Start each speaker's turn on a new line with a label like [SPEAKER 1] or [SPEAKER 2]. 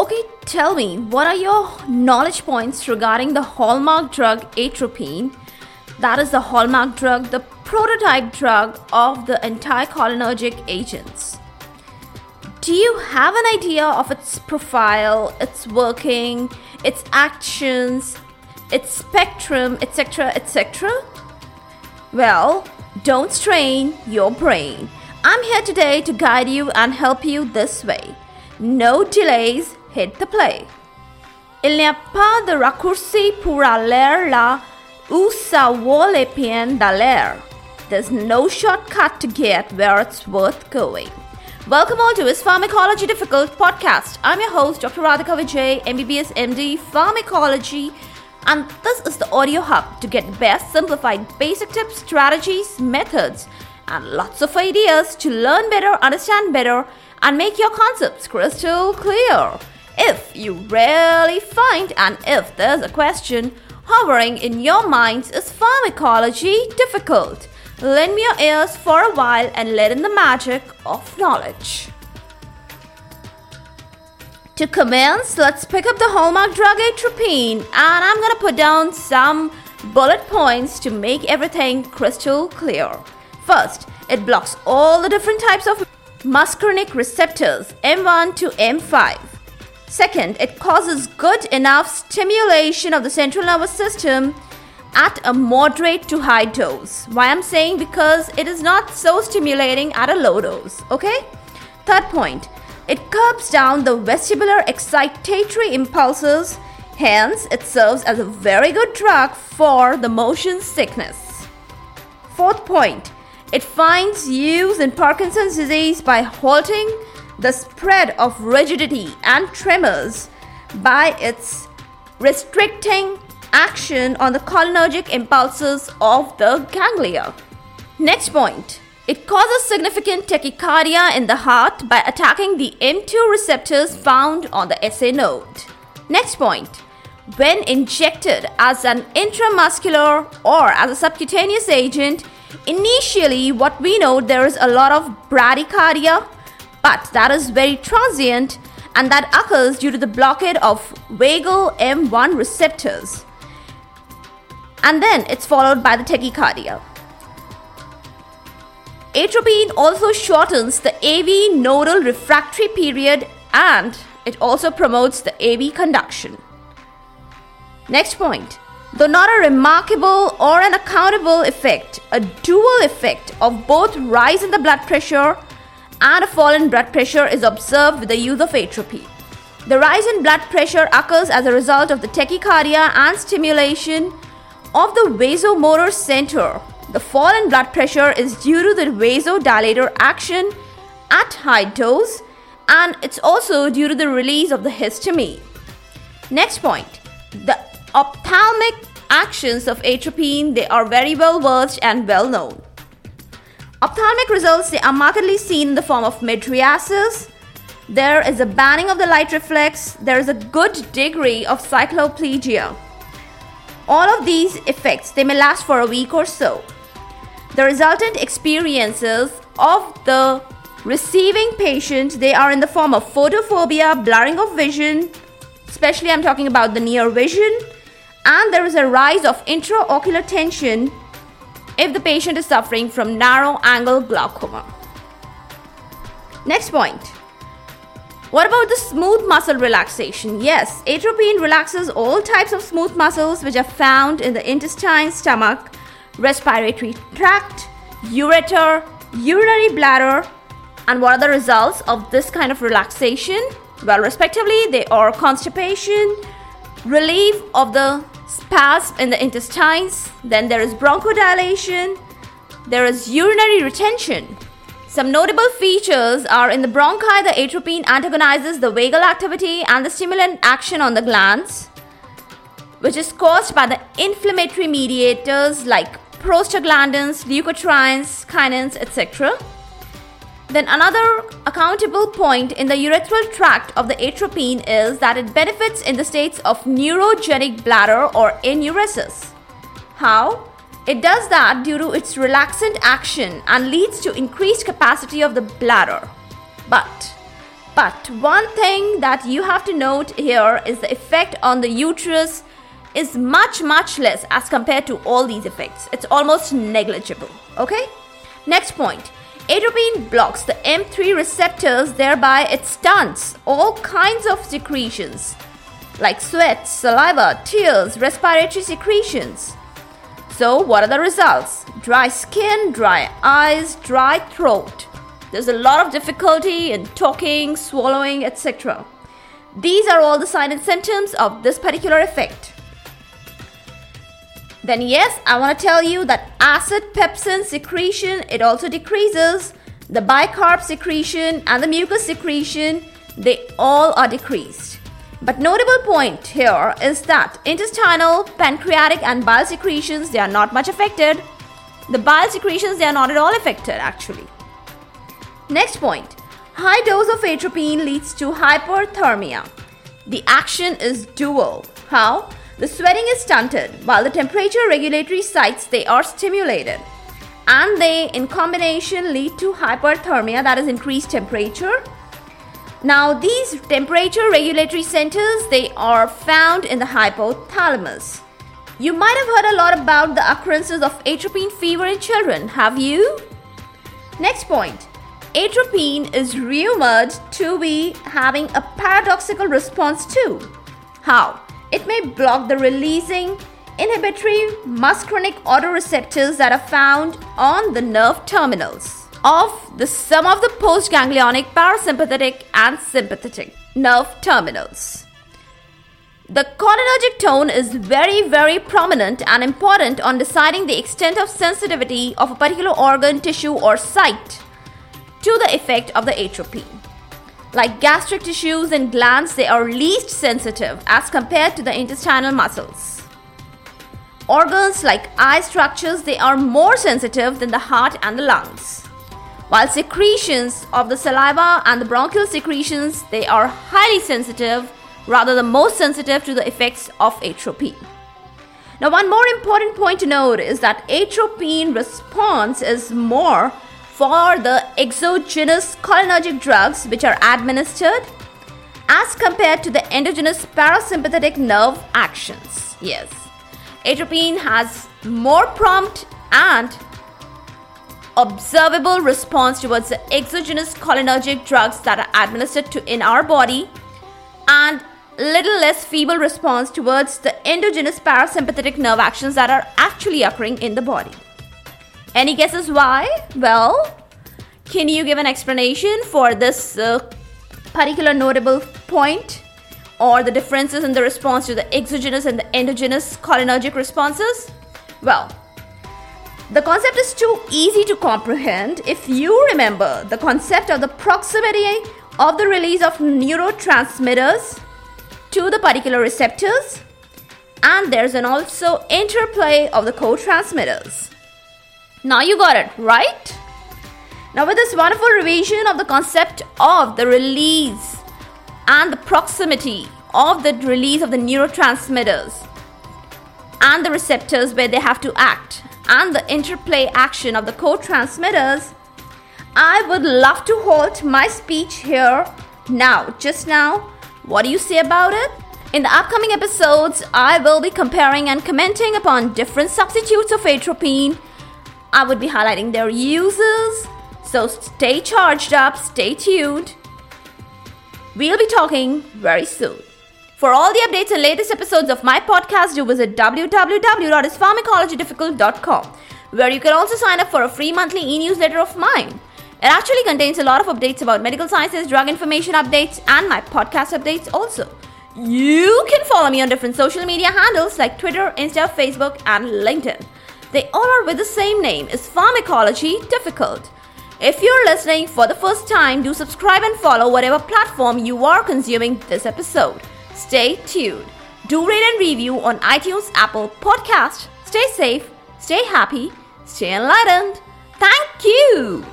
[SPEAKER 1] Okay, tell me, what are your knowledge points regarding the hallmark drug atropine? That is the hallmark drug, the prototype drug of the anticholinergic agents. Do you have an idea of its profile, its working, its actions, its spectrum, etc., etc.? Well, don't strain your brain. I'm here today to guide you and help you this way. No delays, hit the play. Il n'y a pas de raccourci pour aller là où ça vaut la peine d'aller. There's no shortcut to get where it's worth going. Welcome all to Is Pharmacology Difficult podcast. I'm your host, Dr. Radhika Vijay, MBBS MD, Pharmacology and this is the audio hub to get the best simplified basic tips, strategies, methods, and lots of ideas to learn better, understand better, and make your concepts crystal clear. If you really find and if there's a question hovering in your minds, is pharmacology difficult? Lend me your ears for a while and let in the magic of knowledge. To commence, let's pick up the hallmark drug atropine and I'm gonna put down some bullet points to make everything crystal clear. First, it blocks all the different types of muscarinic receptors M1 to M5. Second, it causes good enough stimulation of the central nervous system at a moderate to high dose. Why I'm saying because it is not so stimulating at a low dose, okay? Third point, it curbs down the vestibular excitatory impulses, hence, it serves as a very good drug for the motion sickness. Fourth point, it finds use in Parkinson's disease by halting the spread of rigidity and tremors by its restricting action on the cholinergic impulses of the ganglia. Next point it causes significant tachycardia in the heart by attacking the M2 receptors found on the SA node. Next point. When injected as an intramuscular or as a subcutaneous agent, initially what we know there is a lot of bradycardia, but that is very transient and that occurs due to the blockade of vagal M1 receptors. And then it's followed by the tachycardia. Atropine also shortens the AV nodal refractory period and it also promotes the AV conduction. Next point. Though not a remarkable or an accountable effect, a dual effect of both rise in the blood pressure and a fall in blood pressure is observed with the use of atropine. The rise in blood pressure occurs as a result of the tachycardia and stimulation of the vasomotor center the fall in blood pressure is due to the vasodilator action at high dose and it's also due to the release of the histamine. Next point, the ophthalmic actions of atropine they are very well versed and well known. Ophthalmic results they are markedly seen in the form of mydriasis. There is a banning of the light reflex. There is a good degree of cycloplegia. All of these effects they may last for a week or so. The resultant experiences of the receiving patient they are in the form of photophobia, blurring of vision, especially I'm talking about the near vision, and there is a rise of intraocular tension if the patient is suffering from narrow angle glaucoma. Next point. What about the smooth muscle relaxation? Yes, atropine relaxes all types of smooth muscles which are found in the intestine, stomach, respiratory tract, ureter, urinary bladder. And what are the results of this kind of relaxation? Well, respectively, they are constipation, relief of the spasm in the intestines, then there is bronchodilation, there is urinary retention. Some notable features are in the bronchi, the atropine antagonizes the vagal activity and the stimulant action on the glands, which is caused by the inflammatory mediators like prostaglandins, leukotrienes, kinins, etc. Then another accountable point in the urethral tract of the atropine is that it benefits in the states of neurogenic bladder or enuresis. How? It does that due to its relaxant action and leads to increased capacity of the bladder. But But one thing that you have to note here is the effect on the uterus is much much less as compared to all these effects. It's almost negligible. Okay? Next point. Atropine blocks the M3 receptors, thereby it stunts all kinds of secretions like sweat, saliva, tears, respiratory secretions. So, what are the results? Dry skin, dry eyes, dry throat. There's a lot of difficulty in talking, swallowing, etc. These are all the signs and symptoms of this particular effect. Then yes, I want to tell you that acid pepsin secretion it also decreases. The bicarb secretion and the mucus secretion they all are decreased. But notable point here is that intestinal, pancreatic and bile secretions they are not much affected. The bile secretions they are not at all affected actually. Next point. High dose of atropine leads to hyperthermia. The action is dual. How? The sweating is stunted while the temperature regulatory sites they are stimulated and they in combination lead to hyperthermia that is increased temperature now these temperature regulatory centers they are found in the hypothalamus. You might have heard a lot about the occurrences of atropine fever in children, have you? Next point. Atropine is rumored to be having a paradoxical response too. How? It may block the releasing inhibitory muscarinic autoreceptors that are found on the nerve terminals of the some of the postganglionic, parasympathetic, and sympathetic nerve terminals. The cholinergic tone is very, very prominent and important on deciding the extent of sensitivity of a particular organ, tissue, or site to the effect of the atropine. Like gastric tissues and glands, they are least sensitive as compared to the intestinal muscles. Organs like eye structures, they are more sensitive than the heart and the lungs while secretions of the saliva and the bronchial secretions they are highly sensitive rather the most sensitive to the effects of atropine now one more important point to note is that atropine response is more for the exogenous cholinergic drugs which are administered as compared to the endogenous parasympathetic nerve actions yes atropine has more prompt and observable response towards the exogenous cholinergic drugs that are administered to in our body and little less feeble response towards the endogenous parasympathetic nerve actions that are actually occurring in the body. Any guesses why? Well, can you give an explanation for this uh, particular notable point or the differences in the response to the exogenous and the endogenous cholinergic responses? Well, the concept is too easy to comprehend if you remember the concept of the proximity of the release of neurotransmitters to the particular receptors and there's an also interplay of the co-transmitters. Now you got it, right? Now with this wonderful revision of the concept of the release and the proximity of the release of the neurotransmitters and the receptors where they have to act and the interplay action of the co-transmitters, I would love to halt my speech here now, just now. What do you say about it? In the upcoming episodes, I will be comparing and commenting upon different substitutes of atropine. I would be highlighting their uses. So stay charged up, stay tuned. We'll be talking very soon. For all the updates and latest episodes of my podcast, do visit www.ispharmacologydifficult.com, where you can also sign up for a free monthly e newsletter of mine. It actually contains a lot of updates about medical sciences, drug information updates, and my podcast updates also. You can follow me on different social media handles like Twitter, Insta, Facebook, and LinkedIn. They all are with the same name is Pharmacology Difficult. If you're listening for the first time, do subscribe and follow whatever platform you are consuming this episode. Stay tuned. Do rate and review on iTunes, Apple Podcast. Stay safe, stay happy, stay enlightened. Thank you.